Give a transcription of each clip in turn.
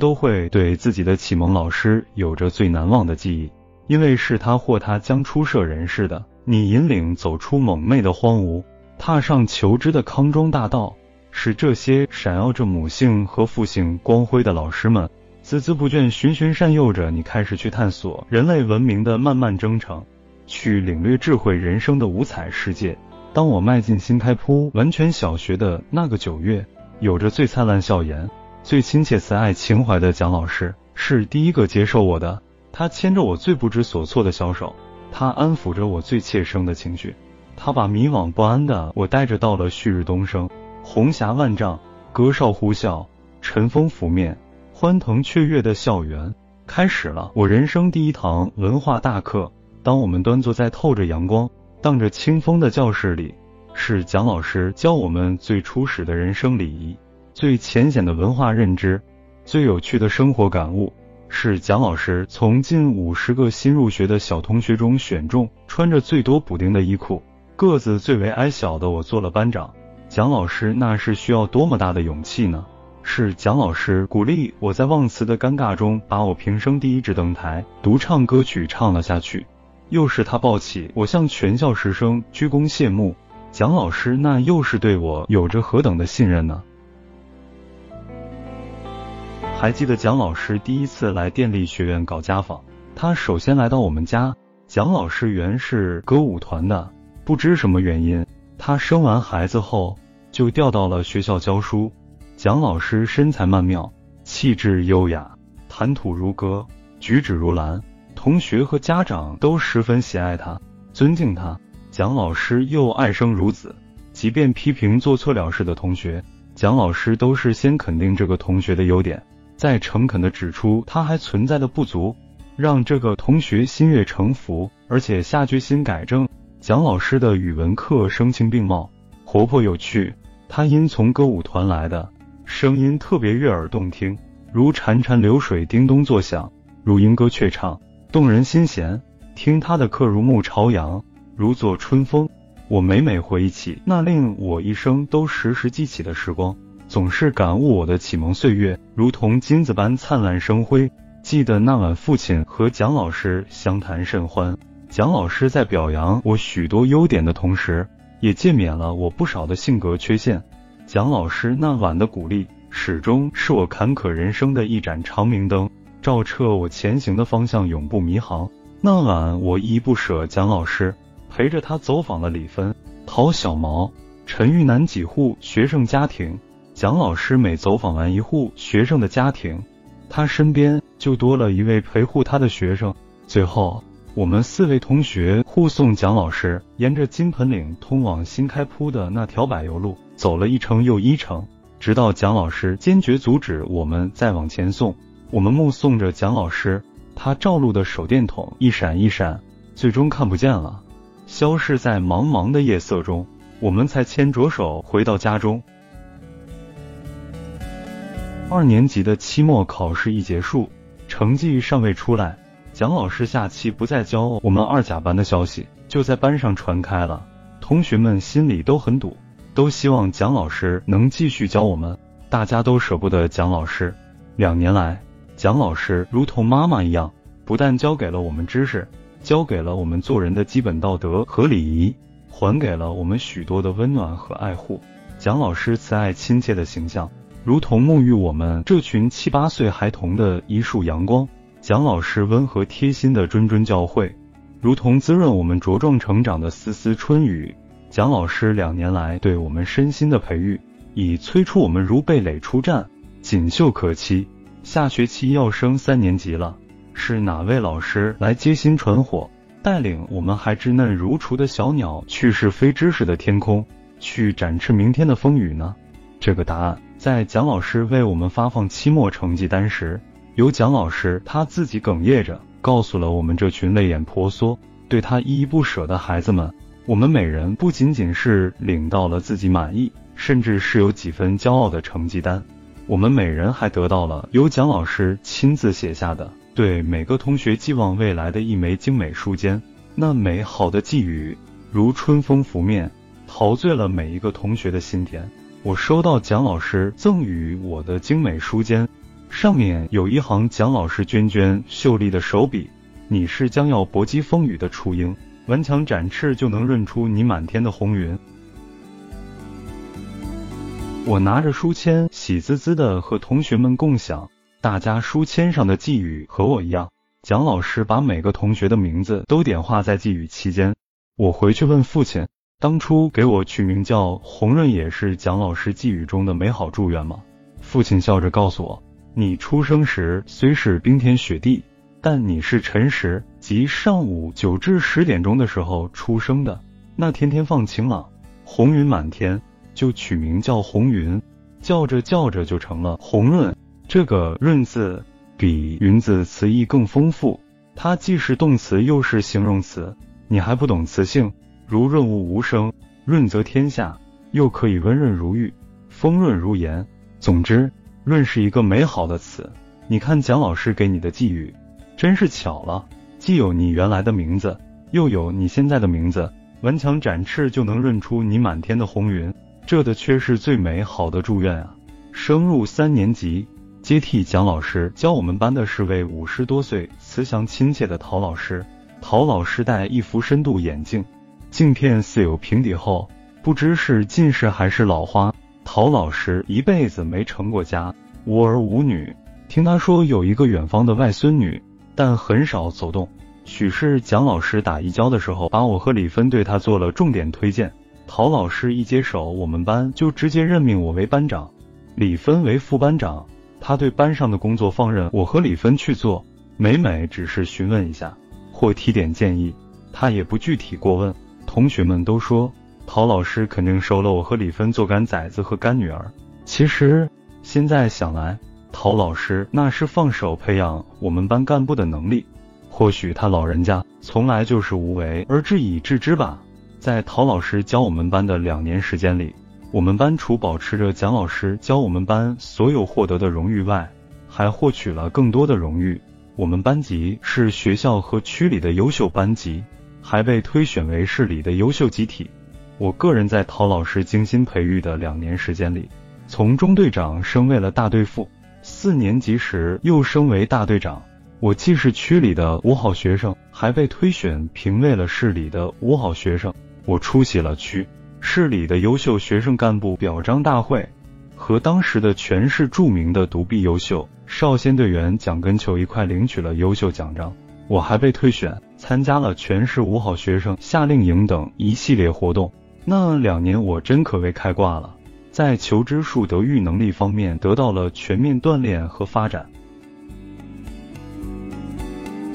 都会对自己的启蒙老师有着最难忘的记忆，因为是他或他将出社人世的你引领走出蒙昧的荒芜，踏上求知的康庄大道。是这些闪耀着母性和父性光辉的老师们，孜孜不倦、循循善诱着你，开始去探索人类文明的漫漫征程，去领略智慧人生的五彩世界。当我迈进新开铺完全小学的那个九月，有着最灿烂笑颜、最亲切慈爱情怀的蒋老师是第一个接受我的。他牵着我最不知所措的小手，他安抚着我最切身的情绪，他把迷惘不安的我带着到了旭日东升。红霞万丈，歌哨呼啸，晨风拂面，欢腾雀跃的校园开始了。我人生第一堂文化大课。当我们端坐在透着阳光、荡着清风的教室里，是蒋老师教我们最初始的人生礼仪，最浅显的文化认知，最有趣的生活感悟。是蒋老师从近五十个新入学的小同学中选中穿着最多补丁的衣裤、个子最为矮小的我做了班长。蒋老师那是需要多么大的勇气呢？是蒋老师鼓励我在忘词的尴尬中把我平生第一支登台独唱歌曲唱了下去，又是他抱起我向全校师生鞠躬谢幕。蒋老师那又是对我有着何等的信任呢？还记得蒋老师第一次来电力学院搞家访，他首先来到我们家。蒋老师原是歌舞团的，不知什么原因。他生完孩子后就调到了学校教书。蒋老师身材曼妙，气质优雅，谈吐如歌，举止如兰，同学和家长都十分喜爱他，尊敬他。蒋老师又爱生如子，即便批评做错了事的同学，蒋老师都是先肯定这个同学的优点，再诚恳的指出他还存在的不足，让这个同学心悦诚服，而且下决心改正。蒋老师的语文课声情并茂，活泼有趣。他因从歌舞团来的，声音特别悦耳动听，如潺潺流水叮咚作响，如莺歌雀唱，动人心弦。听他的课如沐朝阳，如坐春风。我每每回忆起那令我一生都时时记起的时光，总是感悟我的启蒙岁月如同金子般灿烂生辉。记得那晚，父亲和蒋老师相谈甚欢。蒋老师在表扬我许多优点的同时，也诫勉了我不少的性格缺陷。蒋老师那晚的鼓励，始终是我坎坷人生的一盏长明灯，照彻我前行的方向，永不迷航。那晚我依依不舍蒋老师，陪着他走访了李芬、陶小毛、陈玉楠几户学生家庭。蒋老师每走访完一户学生的家庭，他身边就多了一位陪护他的学生。最后。我们四位同学护送蒋老师沿着金盆岭通往新开铺的那条柏油路走了一程又一程，直到蒋老师坚决阻止我们再往前送。我们目送着蒋老师，他照路的手电筒一闪一闪，最终看不见了，消失在茫茫的夜色中。我们才牵着手回到家中。二年级的期末考试一结束，成绩尚未出来。蒋老师下期不再教我们二甲班的消息就在班上传开了，同学们心里都很堵，都希望蒋老师能继续教我们，大家都舍不得蒋老师。两年来，蒋老师如同妈妈一样，不但教给了我们知识，教给了我们做人的基本道德和礼仪，还给了我们许多的温暖和爱护。蒋老师慈爱亲切的形象，如同沐浴我们这群七八岁孩童的一束阳光。蒋老师温和贴心的谆谆教诲，如同滋润我们茁壮成长的丝丝春雨。蒋老师两年来对我们身心的培育，已催促我们如蓓蕾出战，锦绣可期。下学期要升三年级了，是哪位老师来接薪传火，带领我们还稚嫩如雏的小鸟去试飞知识的天空，去展翅明天的风雨呢？这个答案，在蒋老师为我们发放期末成绩单时。由蒋老师他自己哽咽着告诉了我们这群泪眼婆娑、对他依依不舍的孩子们，我们每人不仅仅是领到了自己满意，甚至是有几分骄傲的成绩单，我们每人还得到了由蒋老师亲自写下的对每个同学寄望未来的一枚精美书笺。那美好的寄语如春风拂面，陶醉了每一个同学的心田。我收到蒋老师赠予我的精美书笺。上面有一行蒋老师娟娟秀丽的手笔：“你是将要搏击风雨的雏鹰，顽强展翅就能润出你满天的红云。”我拿着书签，喜滋滋的和同学们共享。大家书签上的寄语和我一样，蒋老师把每个同学的名字都点画在寄语期间。我回去问父亲，当初给我取名叫红润，也是蒋老师寄语中的美好祝愿吗？父亲笑着告诉我，你出生时虽是冰天雪地，但你是辰时，即上午九至十点钟的时候出生的。那天天放晴朗，红云满天，就取名叫红云，叫着叫着就成了红润。这个“润”字比“云”字词义更丰富，它既是动词又是形容词。你还不懂词性，如润物无声，润泽天下，又可以温润如玉，丰润如盐。总之，润是一个美好的词。你看蒋老师给你的寄语，真是巧了，既有你原来的名字，又有你现在的名字。顽强展翅就能润出你满天的红云，这的却是最美好的祝愿啊！升入三年级。接替蒋老师教我们班的是位五十多岁、慈祥亲切的陶老师。陶老师戴一副深度眼镜，镜片似有平底厚，不知是近视还是老花。陶老师一辈子没成过家，无儿无女。听他说有一个远方的外孙女，但很少走动。许是蒋老师打一交的时候，把我和李芬对他做了重点推荐。陶老师一接手我们班，就直接任命我为班长，李芬为副班长。他对班上的工作放任我和李芬去做，每每只是询问一下或提点建议，他也不具体过问。同学们都说陶老师肯定收了我和李芬做干崽子和干女儿。其实现在想来，陶老师那是放手培养我们班干部的能力。或许他老人家从来就是无为而治以治之吧。在陶老师教我们班的两年时间里。我们班除保持着蒋老师教我们班所有获得的荣誉外，还获取了更多的荣誉。我们班级是学校和区里的优秀班级，还被推选为市里的优秀集体。我个人在陶老师精心培育的两年时间里，从中队长升为了大队副，四年级时又升为大队长。我既是区里的五好学生，还被推选评为了市里的五好学生。我出席了区。市里的优秀学生干部表彰大会，和当时的全市著名的独臂优秀少先队员蒋根球一块领取了优秀奖章。我还被推选参加了全市五好学生夏令营等一系列活动。那两年我真可谓开挂了，在求知术德育能力方面得到了全面锻炼和发展。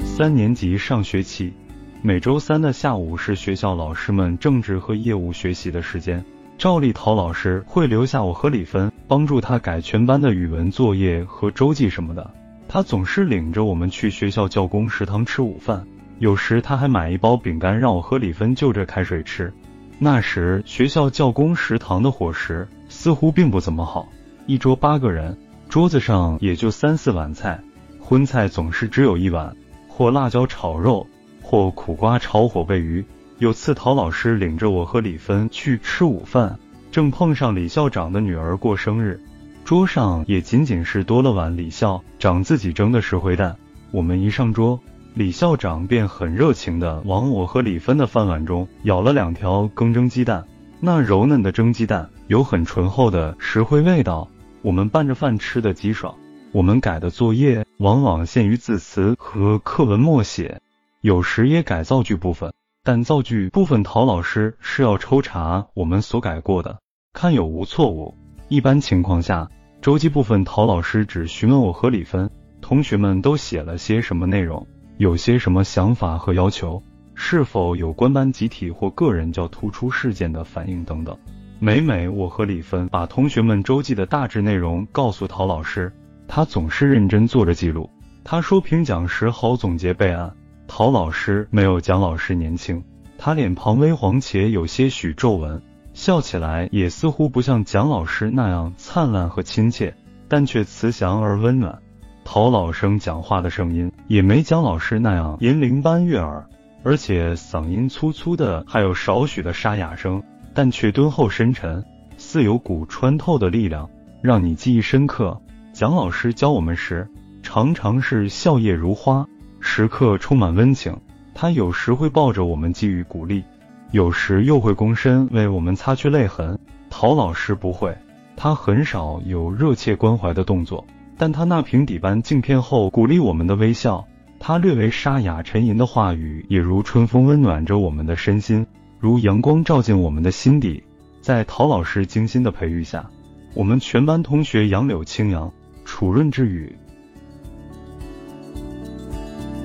三年级上学期。每周三的下午是学校老师们政治和业务学习的时间。赵立陶老师会留下我和李芬，帮助他改全班的语文作业和周记什么的。他总是领着我们去学校教工食堂吃午饭，有时他还买一包饼干让我和李芬就着开水吃。那时学校教工食堂的伙食似乎并不怎么好，一桌八个人，桌子上也就三四碗菜，荤菜总是只有一碗，或辣椒炒肉。或苦瓜炒火焙鱼。有次陶老师领着我和李芬去吃午饭，正碰上李校长的女儿过生日，桌上也仅仅是多了碗李校长自己蒸的石灰蛋。我们一上桌，李校长便很热情的往我和李芬的饭碗中舀了两条羹蒸鸡蛋。那柔嫩的蒸鸡蛋有很醇厚的石灰味道，我们拌着饭吃的极爽。我们改的作业往往限于字词和课文默写。有时也改造句部分，但造句部分陶老师是要抽查我们所改过的，看有无错误。一般情况下，周记部分陶老师只询问我和李芬，同学们都写了些什么内容，有些什么想法和要求，是否有关班集体或个人较突出事件的反应等等。每每我和李芬把同学们周记的大致内容告诉陶老师，他总是认真做着记录。他说评讲时好总结备案。陶老师没有蒋老师年轻，他脸庞微黄且有些许皱纹，笑起来也似乎不像蒋老师那样灿烂和亲切，但却慈祥而温暖。陶老生讲话的声音也没蒋老师那样银铃般悦耳，而且嗓音粗粗的，还有少许的沙哑声，但却敦厚深沉，似有股穿透的力量，让你记忆深刻。蒋老师教我们时，常常是笑靥如花，时刻充满温情。他有时会抱着我们给予鼓励，有时又会躬身为我们擦去泪痕。陶老师不会，他很少有热切关怀的动作，但他那平底般镜片后鼓励我们的微笑，他略微沙哑沉吟的话语，也如春风温暖着我们的身心，如阳光照进我们的心底。在陶老师精心的培育下，我们全班同学杨柳青扬，楚润之语。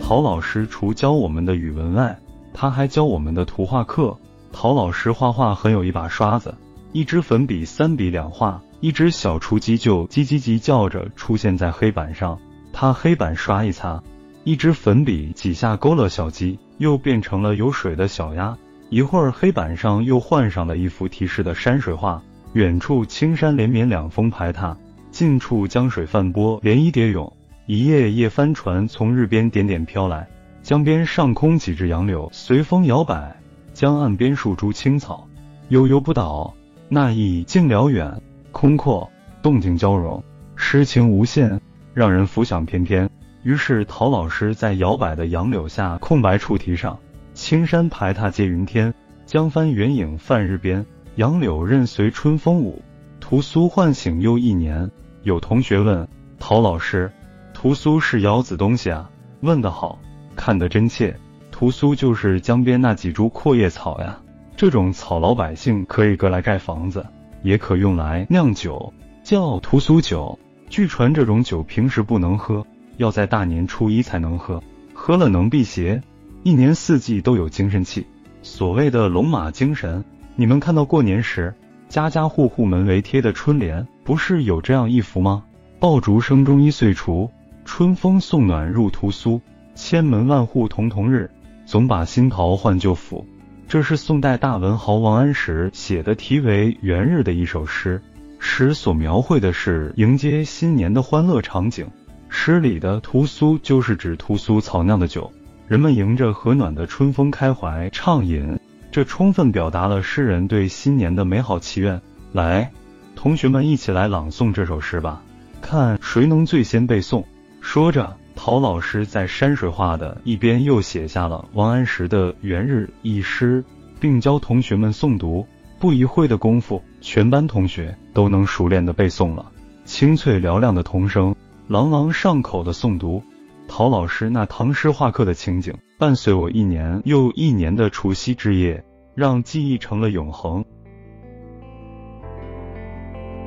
陶老师除教我们的语文外，他还教我们的图画课。陶老师画画很有一把刷子，一支粉笔三笔两画，一只小雏鸡就叽叽叽叫着出现在黑板上。他黑板刷一擦，一支粉笔几下勾勒小鸡，又变成了有水的小鸭。一会儿黑板上又换上了一幅提示的山水画，远处青山连绵两峰排闼，近处江水泛波涟漪叠涌。一叶叶帆船从日边点点飘来，江边上空几只杨柳随风摇摆，江岸边数株青草悠悠不倒。那意境辽远、空阔、动静交融，诗情无限，让人浮想翩翩。于是陶老师在摇摆的杨柳下空白处题上：“青山排闼接云天，江帆远影泛日边，杨柳任随春风舞，屠苏唤醒又一年。”有同学问陶老师。屠苏是窑子东西啊，问得好，看得真切。屠苏就是江边那几株阔叶草呀，这种草老百姓可以割来盖房子，也可用来酿酒，叫屠苏酒。据传这种酒平时不能喝，要在大年初一才能喝，喝了能辟邪，一年四季都有精神气。所谓的龙马精神，你们看到过年时家家户户门围贴的春联，不是有这样一幅吗？爆竹声中一岁除。春风送暖入屠苏，千门万户瞳瞳日，总把新桃换旧符。这是宋代大文豪王安石写的题为《元日》的一首诗。诗所描绘的是迎接新年的欢乐场景。诗里的屠苏就是指屠苏草酿的酒，人们迎着和暖的春风开怀畅饮，这充分表达了诗人对新年的美好祈愿。来，同学们一起来朗诵这首诗吧，看谁能最先背诵。说着，陶老师在山水画的一边又写下了王安石的《元日》一诗，并教同学们诵读。不一会的功夫，全班同学都能熟练的背诵了。清脆嘹亮的童声，朗朗上口的诵读，陶老师那唐诗画课的情景，伴随我一年又一年的除夕之夜，让记忆成了永恒。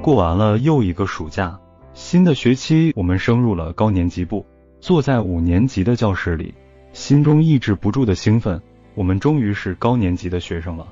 过完了又一个暑假。新的学期，我们升入了高年级部，坐在五年级的教室里，心中抑制不住的兴奋。我们终于是高年级的学生了。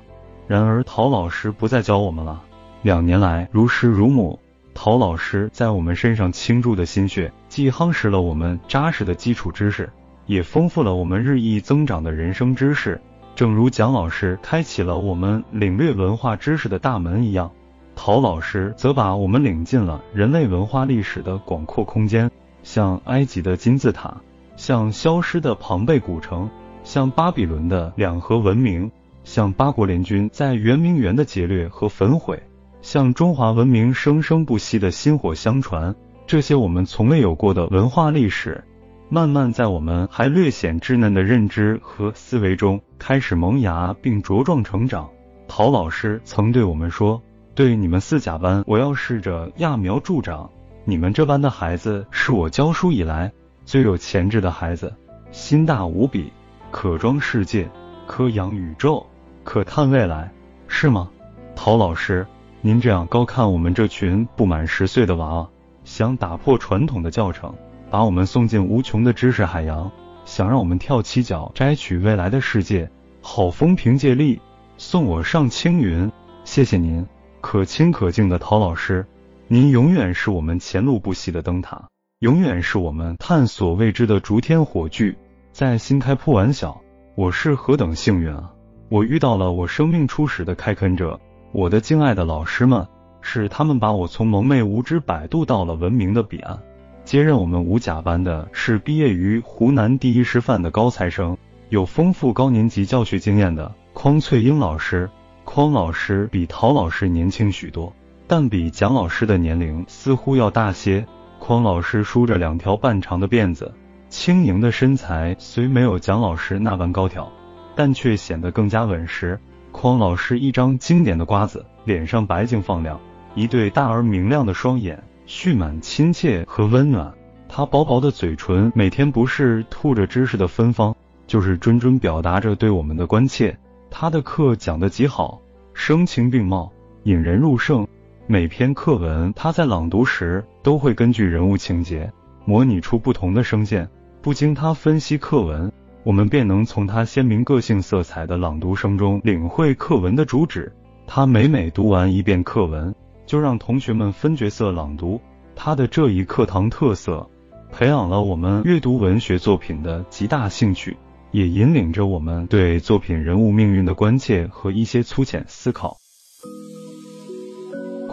然而，陶老师不再教我们了。两年来，如师如母，陶老师在我们身上倾注的心血，既夯实了我们扎实的基础知识，也丰富了我们日益增长的人生知识。正如蒋老师开启了我们领略文化知识的大门一样。陶老师则把我们领进了人类文化历史的广阔空间，像埃及的金字塔，像消失的庞贝古城，像巴比伦的两河文明，像八国联军在圆明园的劫掠和焚毁，像中华文明生生不息的薪火相传。这些我们从未有过的文化历史，慢慢在我们还略显稚嫩的认知和思维中开始萌芽并茁壮成长。陶老师曾对我们说。对你们四甲班，我要试着揠苗助长。你们这班的孩子是我教书以来最有潜质的孩子，心大无比，可装世界，可养宇宙，可探未来，是吗？陶老师，您这样高看我们这群不满十岁的娃娃，想打破传统的教程，把我们送进无穷的知识海洋，想让我们跳起脚摘取未来的世界，好风凭借力，送我上青云。谢谢您。可亲可敬的陶老师，您永远是我们前路不息的灯塔，永远是我们探索未知的逐天火炬。在新开铺玩笑，我是何等幸运啊！我遇到了我生命初始的开垦者，我的敬爱的老师们，是他们把我从蒙昧无知摆渡到了文明的彼岸。接任我们五甲班的是毕业于湖南第一师范的高材生，有丰富高年级教学经验的匡翠英老师。匡老师比陶老师年轻许多，但比蒋老师的年龄似乎要大些。匡老师梳着两条半长的辫子，轻盈的身材虽没有蒋老师那般高挑，但却显得更加稳实。匡老师一张经典的瓜子，脸上白净放亮，一对大而明亮的双眼，蓄满亲切和温暖。他薄薄的嘴唇，每天不是吐着知识的芬芳，就是谆谆表达着对我们的关切。他的课讲得极好，声情并茂，引人入胜。每篇课文他在朗读时，都会根据人物情节模拟出不同的声线。不经他分析课文，我们便能从他鲜明个性色彩的朗读声中领会课文的主旨。他每每读完一遍课文，就让同学们分角色朗读。他的这一课堂特色。培养了我们阅读文学作品的极大兴趣，也引领着我们对作品人物命运的关切和一些粗浅思考。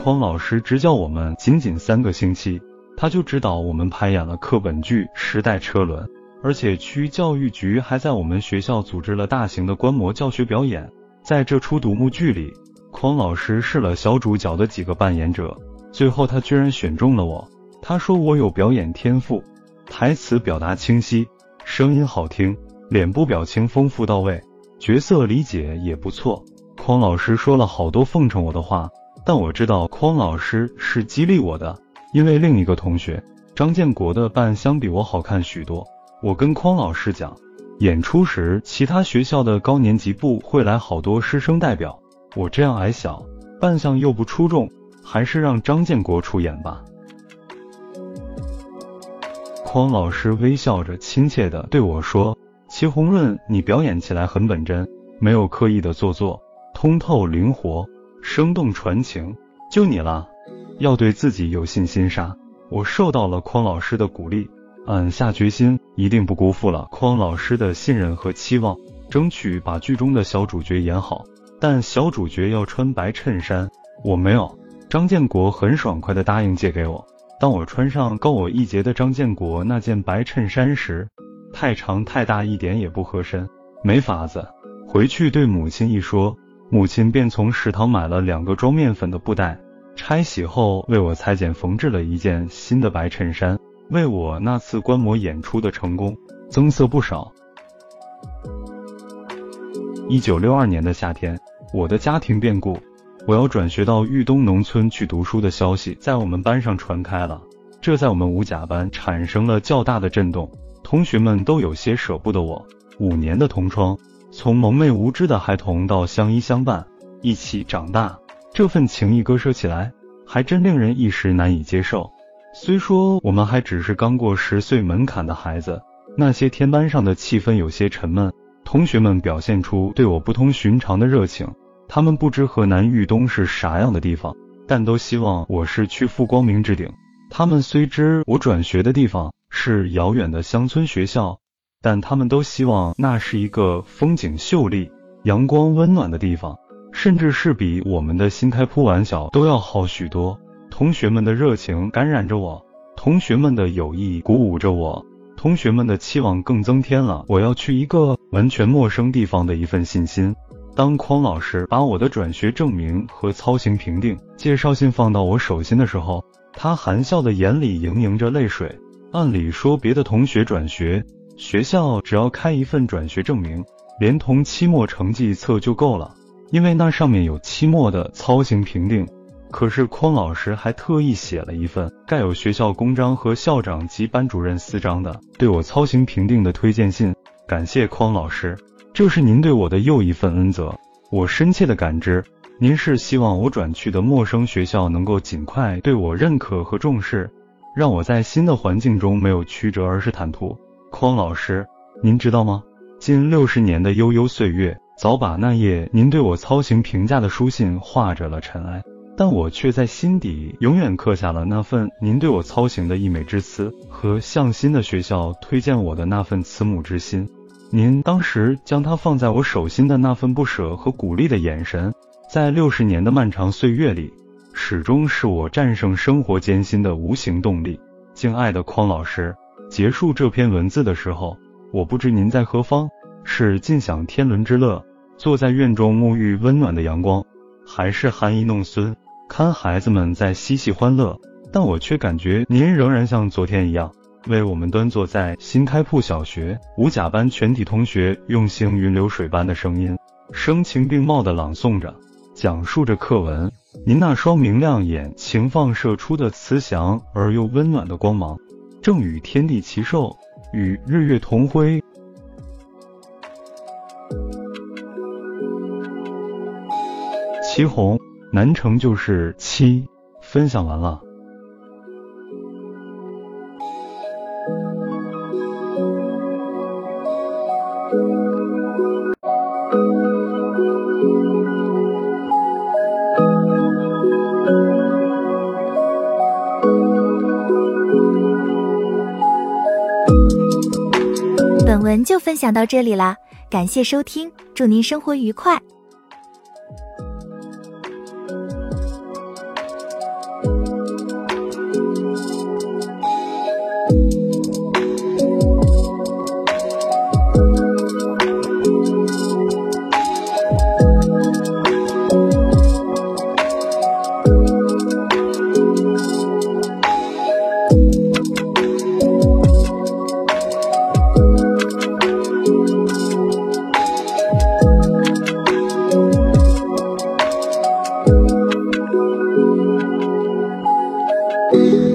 匡老师执教我们仅仅三个星期，他就指导我们排演了课本剧《时代车轮》，而且区教育局还在我们学校组织了大型的观摩教学表演。在这出独幕剧里，匡老师试了小主角的几个扮演者，最后他居然选中了我。他说我有表演天赋。台词表达清晰，声音好听，脸部表情丰富到位，角色理解也不错。匡老师说了好多奉承我的话，但我知道匡老师是激励我的，因为另一个同学张建国的扮相比我好看许多。我跟匡老师讲，演出时其他学校的高年级部会来好多师生代表，我这样矮小，扮相又不出众，还是让张建国出演吧。匡老师微笑着，亲切地对我说：“齐红润，你表演起来很本真，没有刻意的做作，通透灵活，生动传情，就你了。要对自己有信心。”杀，我受到了匡老师的鼓励，俺下决心，一定不辜负了匡老师的信任和期望，争取把剧中的小主角演好。但小主角要穿白衬衫，我没有。张建国很爽快地答应借给我。当我穿上高我一截的张建国那件白衬衫时，太长太大，一点也不合身，没法子。回去对母亲一说，母亲便从食堂买了两个装面粉的布袋，拆洗后为我裁剪缝制了一件新的白衬衫，为我那次观摩演出的成功增色不少。一九六二年的夏天，我的家庭变故。我要转学到豫东农村去读书的消息在我们班上传开了，这在我们五甲班产生了较大的震动，同学们都有些舍不得我。五年的同窗，从蒙昧无知的孩童到相依相伴，一起长大，这份情谊割舍起来，还真令人一时难以接受。虽说我们还只是刚过十岁门槛的孩子，那些天班上的气氛有些沉闷，同学们表现出对我不同寻常的热情。他们不知河南豫东是啥样的地方，但都希望我是去赴光明之顶。他们虽知我转学的地方是遥远的乡村学校，但他们都希望那是一个风景秀丽、阳光温暖的地方，甚至是比我们的新开铺玩小都要好许多。同学们的热情感染着我，同学们的友谊鼓舞着我，同学们的期望更增添了我要去一个完全陌生地方的一份信心。当匡老师把我的转学证明和操行评定介绍信放到我手心的时候，他含笑的眼里盈盈着泪水。按理说，别的同学转学，学校只要开一份转学证明，连同期末成绩册就够了，因为那上面有期末的操行评定。可是匡老师还特意写了一份盖有学校公章和校长及班主任私章的对我操行评定的推荐信，感谢匡老师。这是您对我的又一份恩泽，我深切的感知，您是希望我转去的陌生学校能够尽快对我认可和重视，让我在新的环境中没有曲折而是坦途。匡老师，您知道吗？近六十年的悠悠岁月，早把那页您对我操行评价的书信化着了尘埃，但我却在心底永远刻下了那份您对我操行的溢美之词和向新的学校推荐我的那份慈母之心。您当时将它放在我手心的那份不舍和鼓励的眼神，在六十年的漫长岁月里，始终是我战胜生活艰辛的无形动力。敬爱的匡老师，结束这篇文字的时候，我不知您在何方，是尽享天伦之乐，坐在院中沐浴温暖的阳光，还是含饴弄孙，看孩子们在嬉戏欢乐，但我却感觉您仍然像昨天一样，为我们端坐在新开铺小学五甲班全体同学用行云流水般的声音，声情并茂地朗诵着、讲述着课文。您那双明亮眼睛放射出的慈祥而又温暖的光芒，正与天地齐寿，与日月同辉。祁红，南城就是七，分享完了。本文就分享到这里啦，感谢收听，祝您生活愉快。Bye.